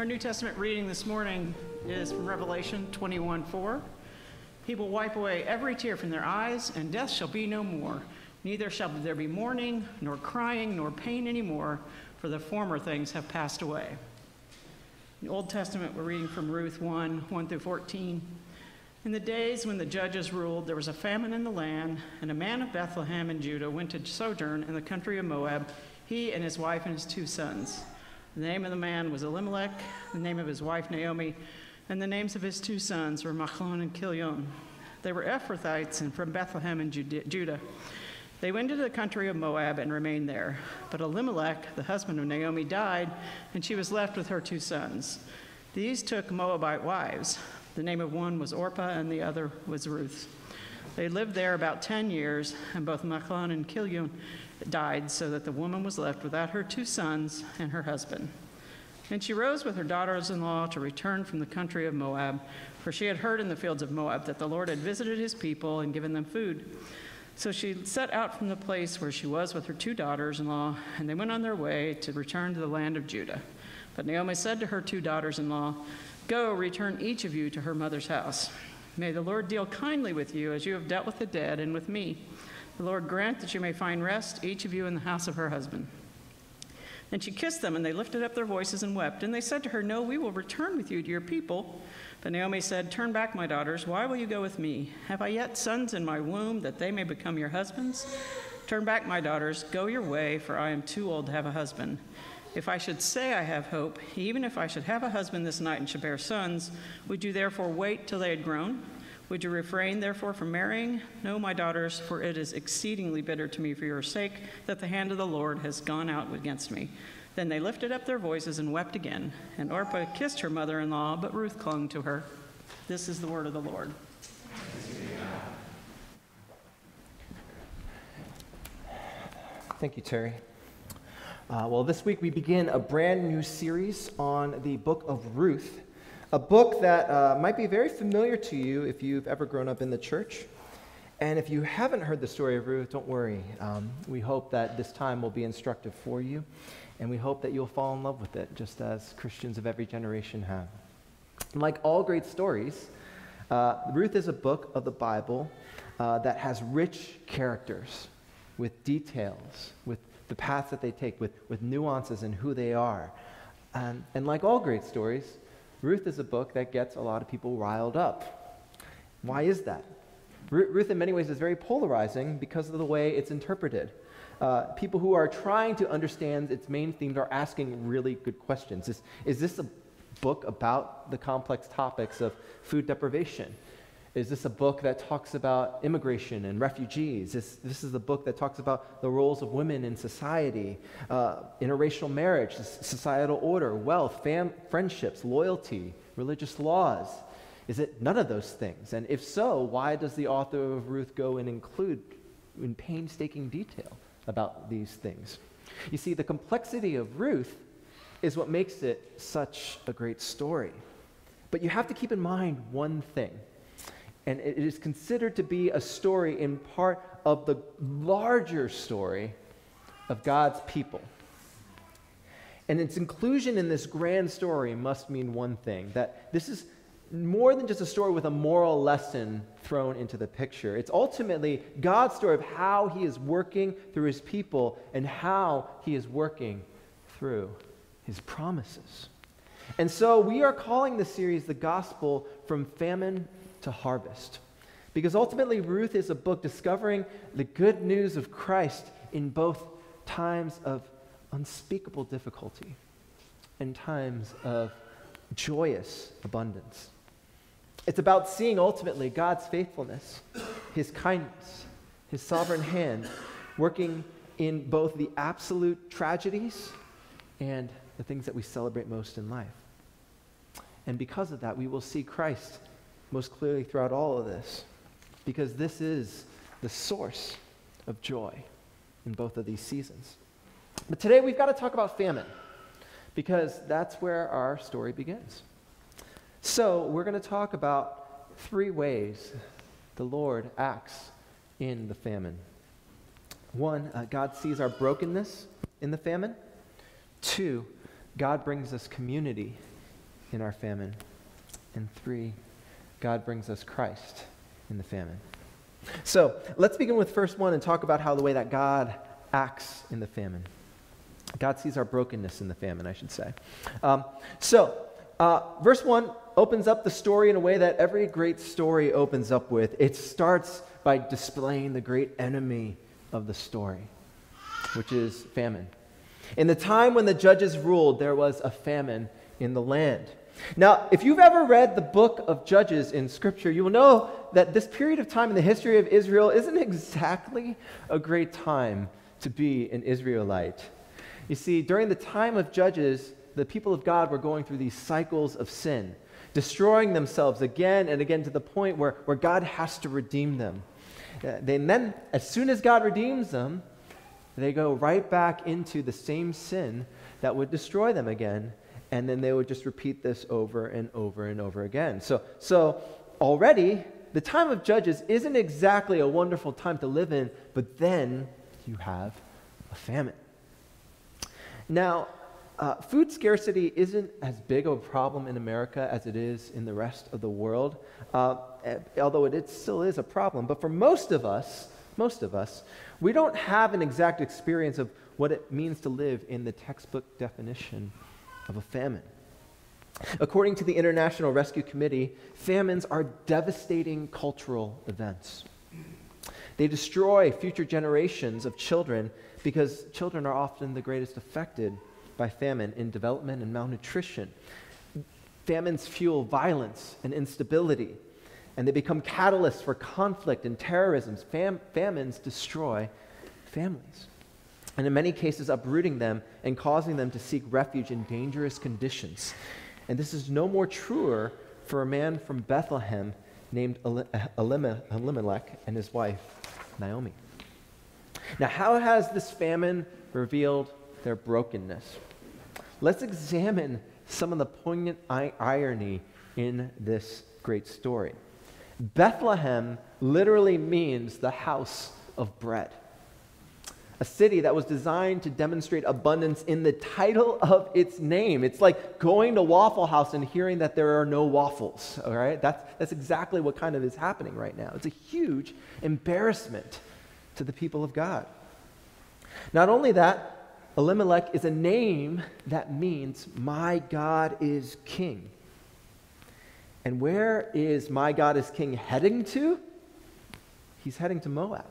Our New Testament reading this morning is from Revelation 21 4. He will wipe away every tear from their eyes, and death shall be no more. Neither shall there be mourning, nor crying, nor pain anymore, for the former things have passed away. In the Old Testament, we're reading from Ruth 1 1 through 14. In the days when the judges ruled, there was a famine in the land, and a man of Bethlehem in Judah went to sojourn in the country of Moab, he and his wife and his two sons. The name of the man was Elimelech, the name of his wife Naomi, and the names of his two sons were Machlon and Chilion. They were Ephrathites and from Bethlehem in Judah. They went into the country of Moab and remained there. But Elimelech, the husband of Naomi, died, and she was left with her two sons. These took Moabite wives. The name of one was Orpah, and the other was Ruth. They lived there about 10 years, and both Machlon and Chilion died, so that the woman was left without her two sons and her husband. And she rose with her daughters in law to return from the country of Moab, for she had heard in the fields of Moab that the Lord had visited his people and given them food. So she set out from the place where she was with her two daughters in law, and they went on their way to return to the land of Judah. But Naomi said to her two daughters in law, Go, return each of you to her mother's house. May the Lord deal kindly with you as you have dealt with the dead and with me. The Lord grant that you may find rest, each of you in the house of her husband. Then she kissed them, and they lifted up their voices and wept. And they said to her, No, we will return with you to your people. But Naomi said, Turn back, my daughters. Why will you go with me? Have I yet sons in my womb that they may become your husbands? Turn back, my daughters. Go your way, for I am too old to have a husband. If I should say I have hope, even if I should have a husband this night and should bear sons, would you therefore wait till they had grown? Would you refrain, therefore, from marrying? No, my daughters, for it is exceedingly bitter to me for your sake that the hand of the Lord has gone out against me. Then they lifted up their voices and wept again. And Orpah kissed her mother in law, but Ruth clung to her. This is the word of the Lord. Thank you, Terry. Uh, well, this week we begin a brand new series on the book of Ruth a book that uh, might be very familiar to you if you've ever grown up in the church. And if you haven't heard the story of Ruth, don't worry. Um, we hope that this time will be instructive for you, and we hope that you'll fall in love with it, just as Christians of every generation have. like all great stories, uh, Ruth is a book of the Bible uh, that has rich characters with details, with the paths that they take, with, with nuances in who they are. And, and like all great stories, Ruth is a book that gets a lot of people riled up. Why is that? Ruth, in many ways, is very polarizing because of the way it's interpreted. Uh, people who are trying to understand its main themes are asking really good questions. Is, is this a book about the complex topics of food deprivation? Is this a book that talks about immigration and refugees? This, this is a book that talks about the roles of women in society, uh, interracial marriage, societal order, wealth, fam- friendships, loyalty, religious laws. Is it none of those things? And if so, why does the author of Ruth go and include in painstaking detail about these things? You see, the complexity of Ruth is what makes it such a great story. But you have to keep in mind one thing and it is considered to be a story in part of the larger story of God's people. And its inclusion in this grand story must mean one thing that this is more than just a story with a moral lesson thrown into the picture. It's ultimately God's story of how he is working through his people and how he is working through his promises. And so we are calling the series The Gospel from Famine to harvest. Because ultimately, Ruth is a book discovering the good news of Christ in both times of unspeakable difficulty and times of joyous abundance. It's about seeing ultimately God's faithfulness, His kindness, His sovereign hand working in both the absolute tragedies and the things that we celebrate most in life. And because of that, we will see Christ most clearly throughout all of this because this is the source of joy in both of these seasons. But today we've got to talk about famine because that's where our story begins. So we're going to talk about three ways the Lord acts in the famine. One, uh, God sees our brokenness in the famine. Two, God brings us community in our famine. And three, God brings us Christ in the famine. So let's begin with first one and talk about how the way that God acts in the famine. God sees our brokenness in the famine, I should say. Um, so, uh, verse 1 opens up the story in a way that every great story opens up with. It starts by displaying the great enemy of the story, which is famine. In the time when the judges ruled, there was a famine in the land. Now, if you've ever read the book of Judges in Scripture, you will know that this period of time in the history of Israel isn't exactly a great time to be an Israelite. You see, during the time of Judges, the people of God were going through these cycles of sin, destroying themselves again and again to the point where, where God has to redeem them. Uh, and then, as soon as God redeems them, they go right back into the same sin that would destroy them again. And then they would just repeat this over and over and over again. So, so already, the time of Judges isn't exactly a wonderful time to live in, but then you have a famine. Now, uh, food scarcity isn't as big of a problem in America as it is in the rest of the world, uh, eh, although it, it still is a problem. But for most of us, most of us, we don't have an exact experience of what it means to live in the textbook definition of a famine. According to the International Rescue Committee, famines are devastating cultural events. They destroy future generations of children because children are often the greatest affected by famine in development and malnutrition. Famines fuel violence and instability, and they become catalysts for conflict and terrorism. Fam- famines destroy families, and in many cases, uprooting them and causing them to seek refuge in dangerous conditions. And this is no more truer for a man from Bethlehem named Elimelech and his wife, Naomi. Now, how has this famine revealed their brokenness? Let's examine some of the poignant irony in this great story. Bethlehem literally means the house of bread. A city that was designed to demonstrate abundance in the title of its name. It's like going to Waffle House and hearing that there are no waffles, all right? That's, that's exactly what kind of is happening right now. It's a huge embarrassment to the people of God. Not only that, Elimelech is a name that means my God is king. And where is my God is king heading to? He's heading to Moab,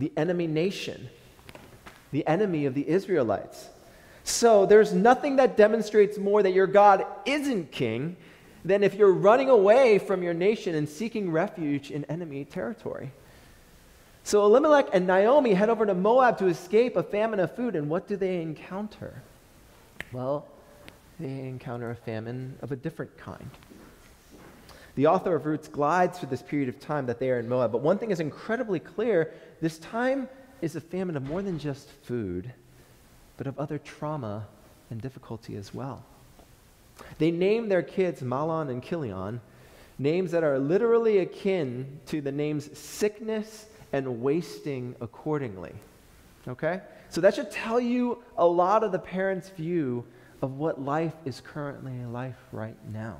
the enemy nation, the enemy of the Israelites. So there's nothing that demonstrates more that your God isn't king than if you're running away from your nation and seeking refuge in enemy territory. So Elimelech and Naomi head over to Moab to escape a famine of food, and what do they encounter? Well, they encounter a famine of a different kind. The author of Ruth glides through this period of time that they are in Moab, but one thing is incredibly clear this time is a famine of more than just food, but of other trauma and difficulty as well. They name their kids Mahlon and Chilion, names that are literally akin to the names sickness and wasting accordingly. Okay? So that should tell you a lot of the parents' view of what life is currently life right now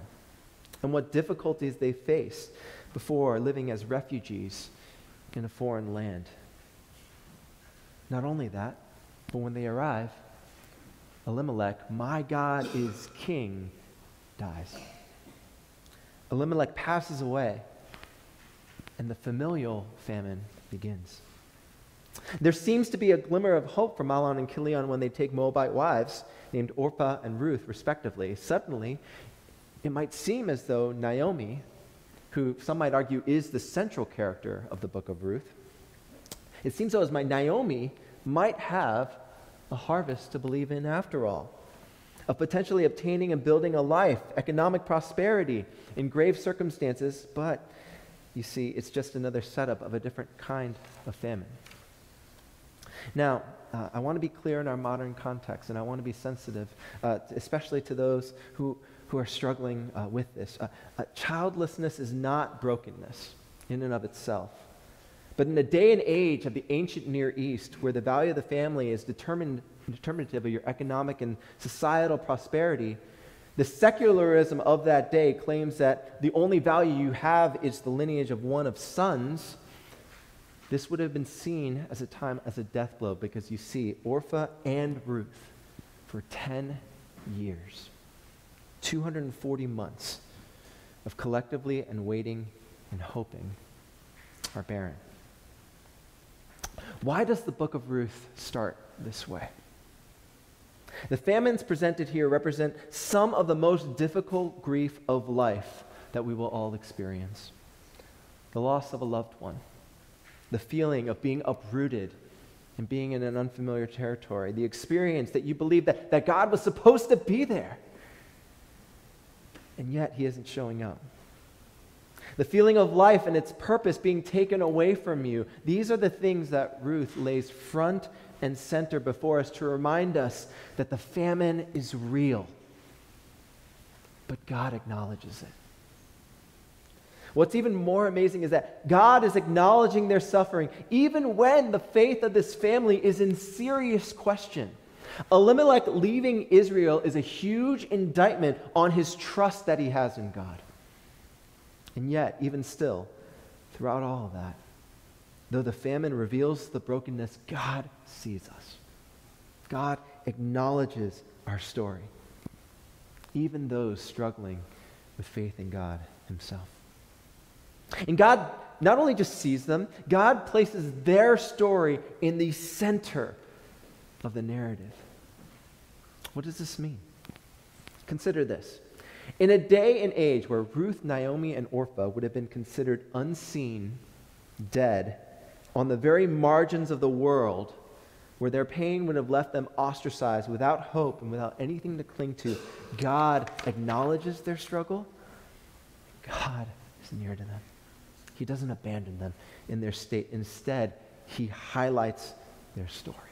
and what difficulties they face before living as refugees in a foreign land. Not only that, but when they arrive, Elimelech, my God is king, dies. Elimelech passes away, and the familial famine begins. There seems to be a glimmer of hope for Mahlon and Chilion when they take Moabite wives named Orpah and Ruth, respectively. Suddenly, it might seem as though Naomi, who some might argue is the central character of the book of Ruth, it seems though as my Naomi might have a harvest to believe in after all, of potentially obtaining and building a life, economic prosperity in grave circumstances, but you see, it's just another setup of a different kind of famine. Now, uh, I want to be clear in our modern context, and I want to be sensitive, uh, especially to those who, who are struggling uh, with this. Uh, uh, childlessness is not brokenness in and of itself. But in the day and age of the ancient Near East, where the value of the family is determined, determinative of your economic and societal prosperity, The secularism of that day claims that the only value you have is the lineage of one of sons. This would have been seen as a time as a death blow because you see Orpha and Ruth for 10 years, 240 months of collectively and waiting and hoping are barren. Why does the book of Ruth start this way? The famines presented here represent some of the most difficult grief of life that we will all experience the loss of a loved one, the feeling of being uprooted and being in an unfamiliar territory, the experience that you believe that, that God was supposed to be there, and yet he isn't showing up. The feeling of life and its purpose being taken away from you. These are the things that Ruth lays front and center before us to remind us that the famine is real, but God acknowledges it. What's even more amazing is that God is acknowledging their suffering, even when the faith of this family is in serious question. Elimelech leaving Israel is a huge indictment on his trust that he has in God. And yet, even still, throughout all of that, though the famine reveals the brokenness, God sees us. God acknowledges our story, even those struggling with faith in God Himself. And God not only just sees them, God places their story in the center of the narrative. What does this mean? Consider this. In a day and age where Ruth, Naomi, and Orpah would have been considered unseen, dead, on the very margins of the world, where their pain would have left them ostracized without hope and without anything to cling to, God acknowledges their struggle. God is near to them. He doesn't abandon them in their state. Instead, He highlights their story.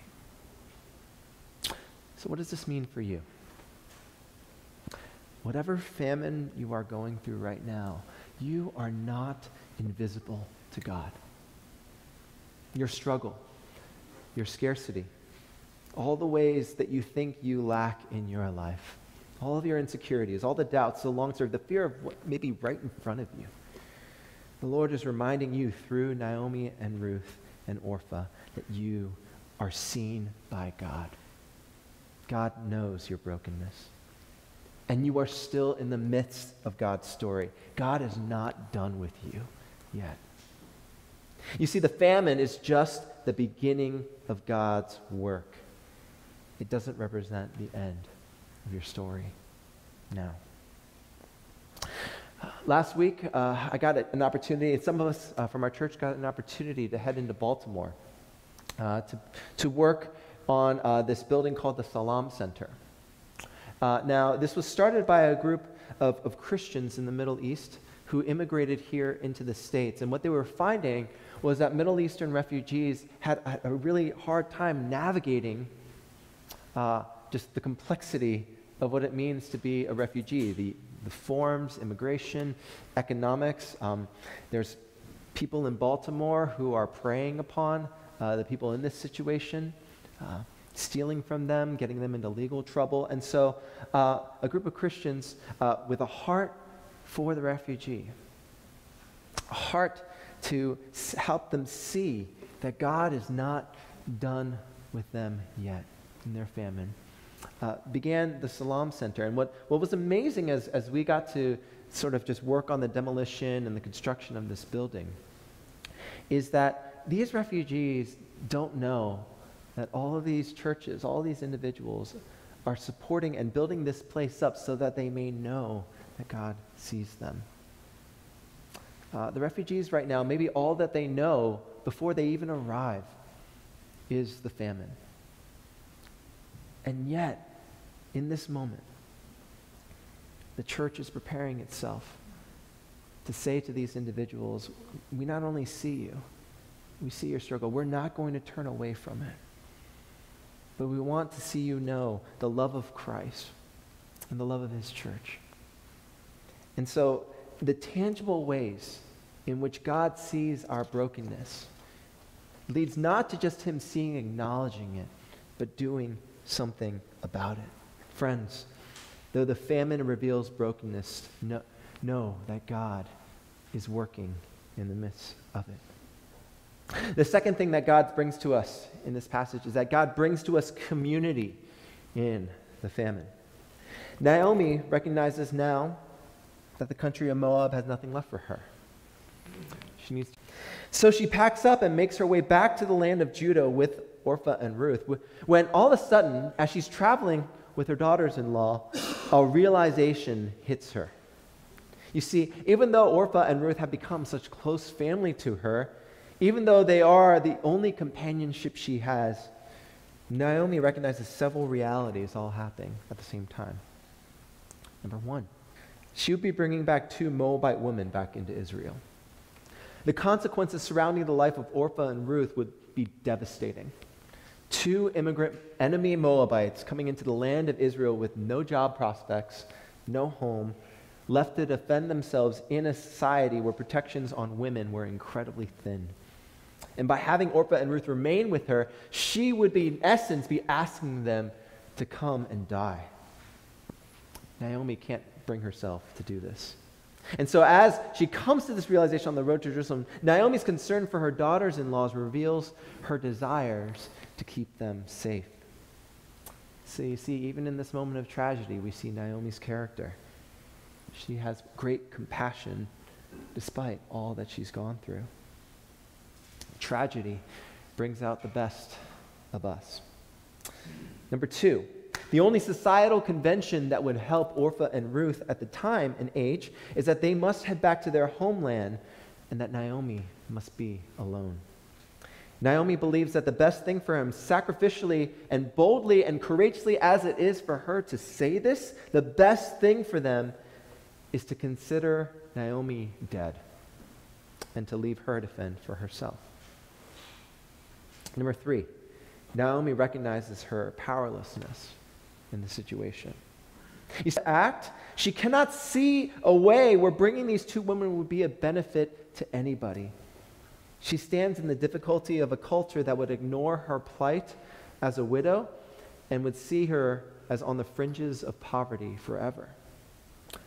So, what does this mean for you? Whatever famine you are going through right now, you are not invisible to God. Your struggle, your scarcity, all the ways that you think you lack in your life, all of your insecurities, all the doubts, the long term, the fear of what may be right in front of you. The Lord is reminding you through Naomi and Ruth and Orpha that you are seen by God. God knows your brokenness. And you are still in the midst of God's story. God is not done with you yet. You see, the famine is just the beginning of God's work. It doesn't represent the end of your story now. Last week, uh, I got an opportunity, and some of us uh, from our church got an opportunity to head into Baltimore uh, to, to work on uh, this building called the Salam Center. Uh, now, this was started by a group of, of Christians in the Middle East who immigrated here into the States. And what they were finding was that Middle Eastern refugees had a, a really hard time navigating uh, just the complexity of what it means to be a refugee, the, the forms, immigration, economics. Um, there's people in Baltimore who are preying upon uh, the people in this situation. Uh, stealing from them, getting them into legal trouble. And so, uh, a group of Christians uh, with a heart for the refugee, a heart to help them see that God is not done with them yet in their famine, uh, began the Salam Center. And what, what was amazing as, as we got to sort of just work on the demolition and the construction of this building is that these refugees don't know that all of these churches, all these individuals are supporting and building this place up so that they may know that God sees them. Uh, the refugees right now, maybe all that they know before they even arrive is the famine. And yet, in this moment, the church is preparing itself to say to these individuals, We not only see you, we see your struggle. We're not going to turn away from it. But we want to see you know the love of Christ and the love of his church. And so, the tangible ways in which God sees our brokenness leads not to just him seeing, acknowledging it, but doing something about it. Friends, though the famine reveals brokenness, know, know that God is working in the midst of it. The second thing that God brings to us in this passage is that God brings to us community in the famine. Naomi recognizes now that the country of Moab has nothing left for her. She needs to. So she packs up and makes her way back to the land of Judah with Orpha and Ruth. When all of a sudden, as she's traveling with her daughters in law, a realization hits her. You see, even though Orpha and Ruth have become such close family to her, even though they are the only companionship she has, Naomi recognizes several realities all happening at the same time. Number one, she would be bringing back two Moabite women back into Israel. The consequences surrounding the life of Orpah and Ruth would be devastating. Two immigrant enemy Moabites coming into the land of Israel with no job prospects, no home, left to defend themselves in a society where protections on women were incredibly thin. And by having Orpah and Ruth remain with her, she would be, in essence, be asking them to come and die. Naomi can't bring herself to do this. And so, as she comes to this realization on the road to Jerusalem, Naomi's concern for her daughters in laws reveals her desires to keep them safe. So, you see, even in this moment of tragedy, we see Naomi's character. She has great compassion despite all that she's gone through. Tragedy brings out the best of us. Number two, the only societal convention that would help Orpha and Ruth at the time and age is that they must head back to their homeland and that Naomi must be alone. Naomi believes that the best thing for him, sacrificially and boldly and courageously as it is for her to say this, the best thing for them is to consider Naomi dead and to leave her to fend for herself. Number three, Naomi recognizes her powerlessness in the situation. You see, act, she cannot see a way where bringing these two women would be a benefit to anybody. She stands in the difficulty of a culture that would ignore her plight as a widow and would see her as on the fringes of poverty forever.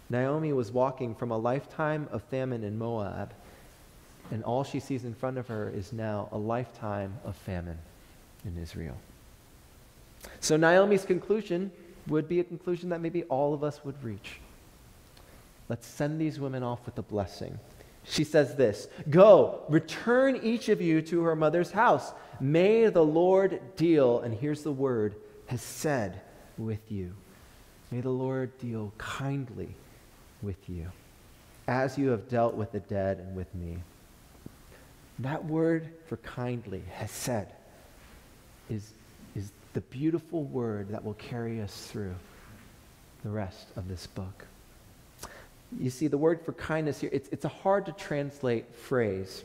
Naomi was walking from a lifetime of famine in Moab, and all she sees in front of her is now a lifetime of famine in Israel. So Naomi's conclusion would be a conclusion that maybe all of us would reach. Let's send these women off with a blessing. She says this Go, return each of you to her mother's house. May the Lord deal, and here's the word, hesed with you. May the Lord deal kindly with you, as you have dealt with the dead and with me. That word for kindly, hesed, is is the beautiful word that will carry us through the rest of this book. You see, the word for kindness here, it's, it's a hard to translate phrase.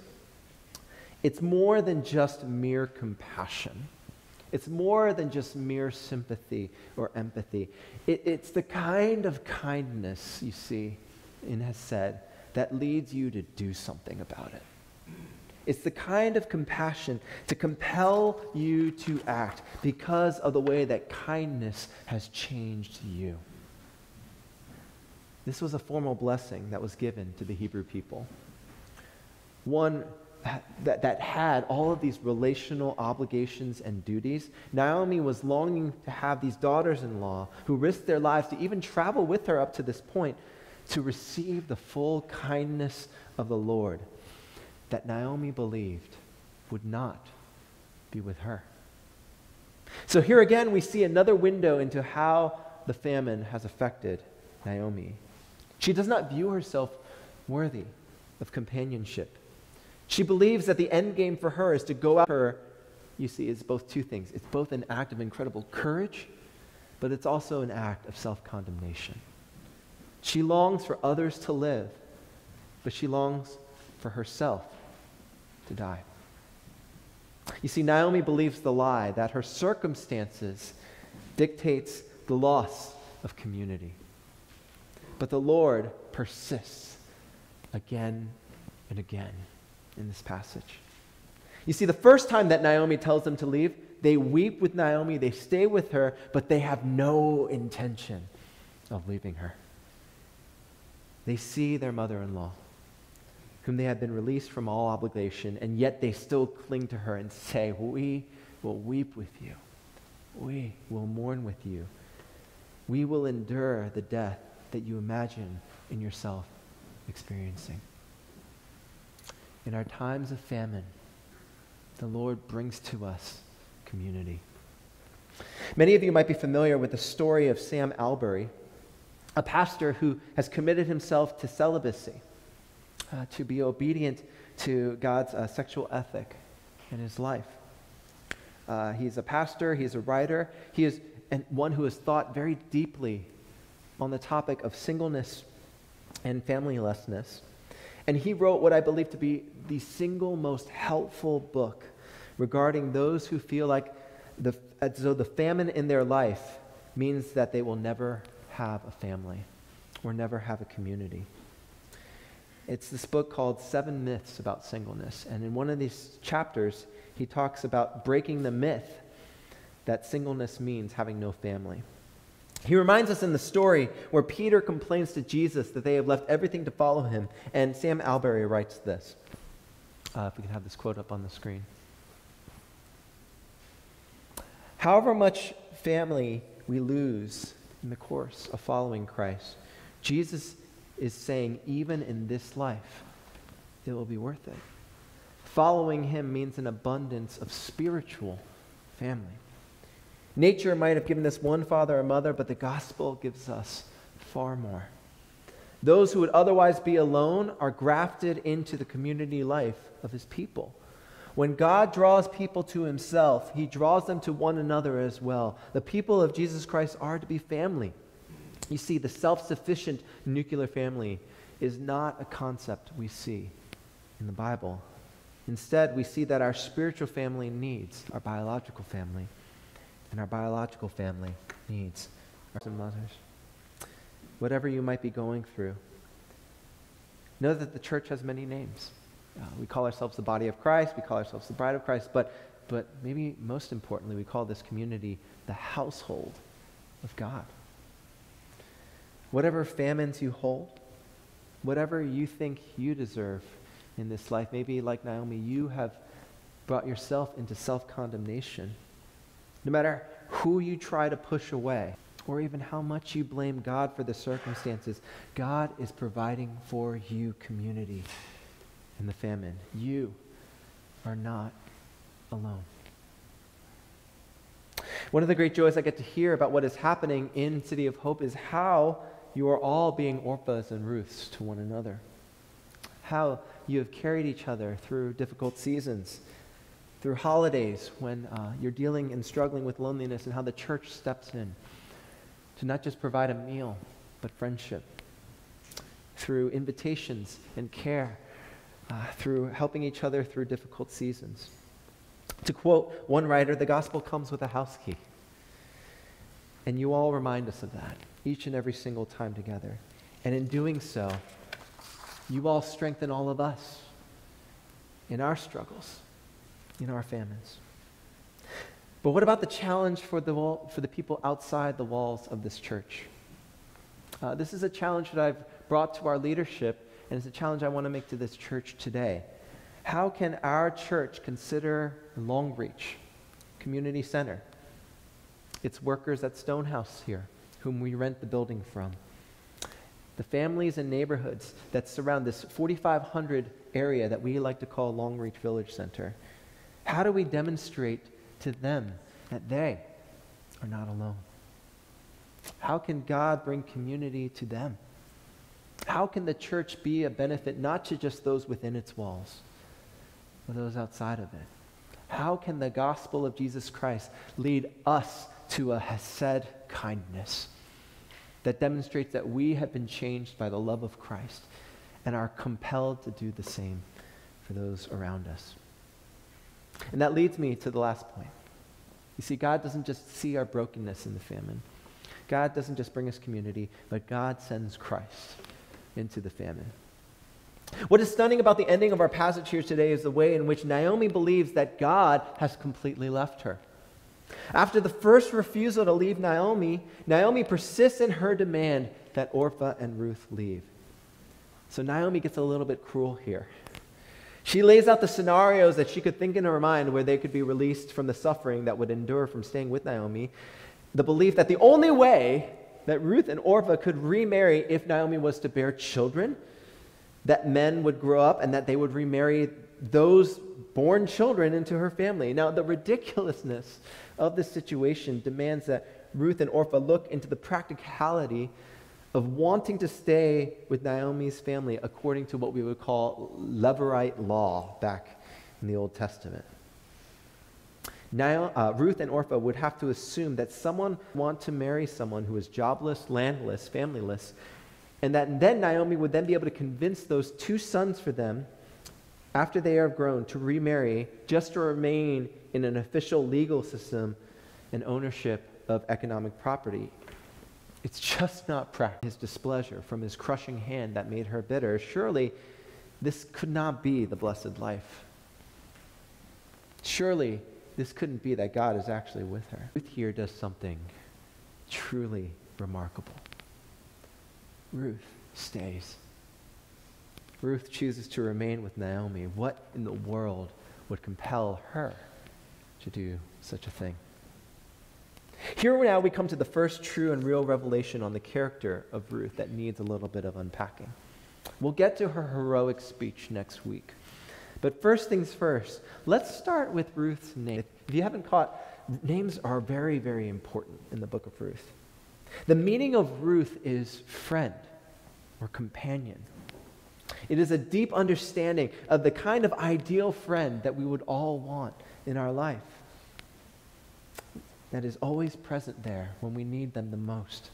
It's more than just mere compassion. It's more than just mere sympathy or empathy. It, it's the kind of kindness, you see, in Hesed, that leads you to do something about it. It's the kind of compassion to compel you to act because of the way that kindness has changed you. This was a formal blessing that was given to the Hebrew people. One that, that had all of these relational obligations and duties. Naomi was longing to have these daughters in law who risked their lives to even travel with her up to this point to receive the full kindness of the Lord that Naomi believed would not be with her. So here again, we see another window into how the famine has affected Naomi. She does not view herself worthy of companionship. She believes that the end game for her is to go out her. You see, it's both two things. It's both an act of incredible courage, but it's also an act of self condemnation. She longs for others to live, but she longs for herself to die. You see, Naomi believes the lie that her circumstances dictates the loss of community. But the Lord persists again and again in this passage. You see, the first time that Naomi tells them to leave, they weep with Naomi, they stay with her, but they have no intention of leaving her. They see their mother in law, whom they have been released from all obligation, and yet they still cling to her and say, We will weep with you. We will mourn with you. We will endure the death that you imagine in yourself experiencing. In our times of famine, the Lord brings to us community. Many of you might be familiar with the story of Sam Allberry, a pastor who has committed himself to celibacy, uh, to be obedient to God's uh, sexual ethic in his life. Uh, he's a pastor, he's a writer, he is and one who has thought very deeply on the topic of singleness and familylessness. And he wrote what I believe to be the single most helpful book regarding those who feel like the, as though the famine in their life means that they will never have a family or never have a community. It's this book called Seven Myths About Singleness. And in one of these chapters, he talks about breaking the myth that singleness means having no family. He reminds us in the story where Peter complains to Jesus that they have left everything to follow him. And Sam Allberry writes this. Uh, if we can have this quote up on the screen. However much family we lose in the course of following Christ, Jesus is saying, even in this life, it will be worth it. Following him means an abundance of spiritual family. Nature might have given us one father or mother, but the gospel gives us far more. Those who would otherwise be alone are grafted into the community life of his people. When God draws people to himself, he draws them to one another as well. The people of Jesus Christ are to be family. You see, the self sufficient nuclear family is not a concept we see in the Bible. Instead, we see that our spiritual family needs our biological family, and our biological family needs our and mothers. Whatever you might be going through, know that the church has many names. Uh, we call ourselves the body of Christ, we call ourselves the bride of Christ, but, but maybe most importantly, we call this community the household of God. Whatever famines you hold, whatever you think you deserve in this life, maybe like Naomi, you have brought yourself into self condemnation. No matter who you try to push away, or even how much you blame God for the circumstances, God is providing for you community in the famine. You are not alone. One of the great joys I get to hear about what is happening in City of Hope is how you are all being Orphas and Ruths to one another. How you have carried each other through difficult seasons, through holidays when uh, you're dealing and struggling with loneliness, and how the church steps in to not just provide a meal, but friendship. Through invitations and care uh, through helping each other through difficult seasons. To quote one writer, the gospel comes with a house key. And you all remind us of that each and every single time together. And in doing so, you all strengthen all of us in our struggles, in our famines. But what about the challenge for the, wall, for the people outside the walls of this church? Uh, this is a challenge that I've brought to our leadership and it's a challenge I want to make to this church today. How can our church consider Long Reach Community Center, its workers at Stonehouse here, whom we rent the building from, the families and neighborhoods that surround this 4,500 area that we like to call Long Reach Village Center? How do we demonstrate to them that they are not alone? How can God bring community to them? How can the church be a benefit not to just those within its walls, but those outside of it? How can the gospel of Jesus Christ lead us to a Hesed kindness that demonstrates that we have been changed by the love of Christ and are compelled to do the same for those around us? And that leads me to the last point. You see, God doesn't just see our brokenness in the famine. God doesn't just bring us community, but God sends Christ into the famine. What is stunning about the ending of our passage here today is the way in which Naomi believes that God has completely left her. After the first refusal to leave Naomi, Naomi persists in her demand that Orpah and Ruth leave. So Naomi gets a little bit cruel here. She lays out the scenarios that she could think in her mind where they could be released from the suffering that would endure from staying with Naomi. The belief that the only way that Ruth and Orpah could remarry if Naomi was to bear children, that men would grow up and that they would remarry those born children into her family. Now, the ridiculousness of this situation demands that Ruth and Orpha look into the practicality of wanting to stay with Naomi's family according to what we would call Levirate law back in the Old Testament. Now, uh, Ruth and Orpha would have to assume that someone want to marry someone who is jobless, landless, familyless, and that then Naomi would then be able to convince those two sons for them after they are grown to remarry just to remain in an official legal system and ownership of economic property. It's just not practical. His displeasure from his crushing hand that made her bitter. Surely this could not be the blessed life. Surely this couldn't be that God is actually with her. Ruth here does something truly remarkable. Ruth stays. Ruth chooses to remain with Naomi. What in the world would compel her to do such a thing? Here now we come to the first true and real revelation on the character of Ruth that needs a little bit of unpacking. We'll get to her heroic speech next week. But first things first, let's start with Ruth's name. If you haven't caught, names are very, very important in the book of Ruth. The meaning of Ruth is friend or companion. It is a deep understanding of the kind of ideal friend that we would all want in our life. That is always present there when we need them the most.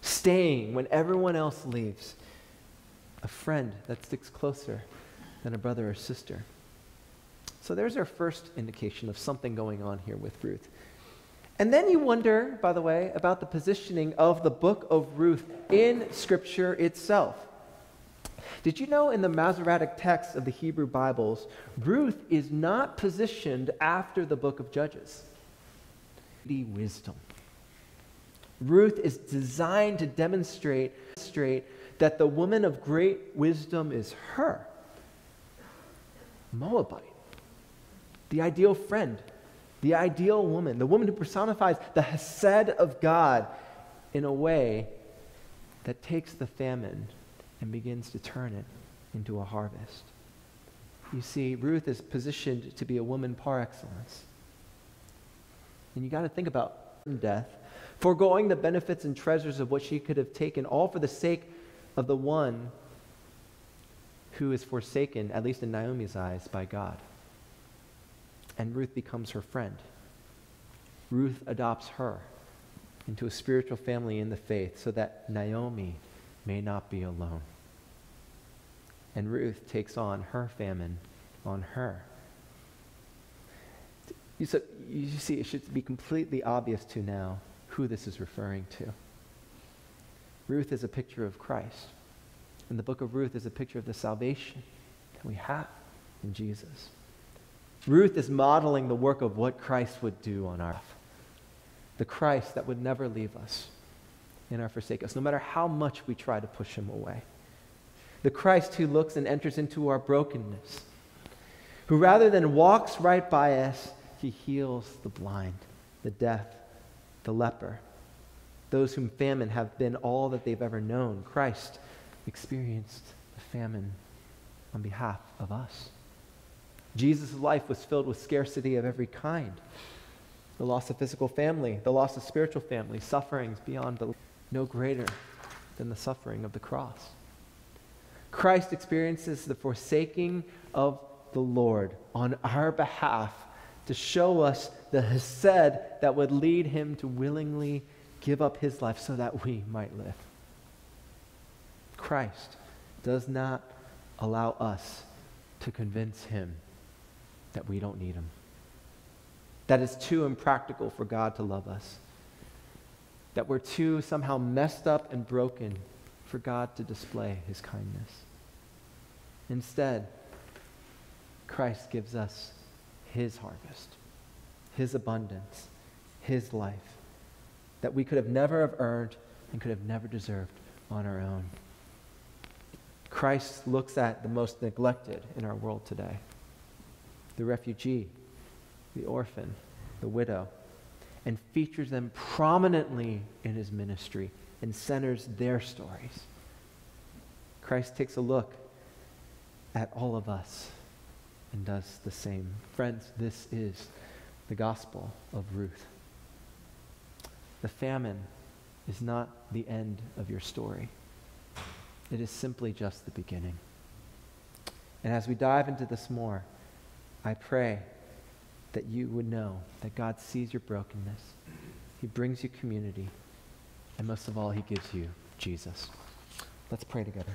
Staying when everyone else leaves. A friend that sticks closer than a brother or sister. So there's our first indication of something going on here with Ruth. And then you wonder, by the way, about the positioning of the book of Ruth in Scripture itself. Did you know in the Masoretic text of the Hebrew Bibles, Ruth is not positioned after the book of Judges? The wisdom. Ruth is designed to demonstrate, demonstrate that the woman of great wisdom is her. Moabite. The ideal friend, the ideal woman, the woman who personifies the Hesed of God in a way that takes the famine and begins to turn it into a harvest. You see, Ruth is positioned to be a woman par excellence. And you got to think about death, foregoing the benefits and treasures of what she could have taken, all for the sake of the one who is forsaken, at least in Naomi's eyes, by God. And Ruth becomes her friend. Ruth adopts her into a spiritual family in the faith so that Naomi may not be alone. And Ruth takes on her famine on her. You, so, you see, it should be completely obvious to now who this is referring to. Ruth is a picture of Christ. And the book of Ruth is a picture of the salvation that we have in Jesus. Ruth is modeling the work of what Christ would do on earth. The Christ that would never leave us and our forsake us, no matter how much we try to push him away. The Christ who looks and enters into our brokenness, who rather than walks right by us, he heals the blind, the deaf, the leper, those whom famine have been all that they've ever known. Christ experienced the famine on behalf of us. Jesus' life was filled with scarcity of every kind the loss of physical family, the loss of spiritual family, sufferings beyond no greater than the suffering of the cross. Christ experiences the forsaking of the Lord on our behalf to show us the Hesed that would lead him to willingly give up his life so that we might live. Christ does not allow us to convince him that we don't need him. That is too impractical for God to love us that we're too somehow messed up and broken for God to display his kindness. Instead, Christ gives us his harvest, his abundance, his life that we could have never have earned and could have never deserved on our own. Christ looks at the most neglected in our world today the refugee, the orphan, the widow, and features them prominently in his ministry and centers their stories. Christ takes a look at all of us and does the same. Friends, this is the gospel of Ruth. The famine is not the end of your story. It is simply just the beginning. And as we dive into this more, I pray that you would know that God sees your brokenness. He brings you community. And most of all, He gives you Jesus. Let's pray together.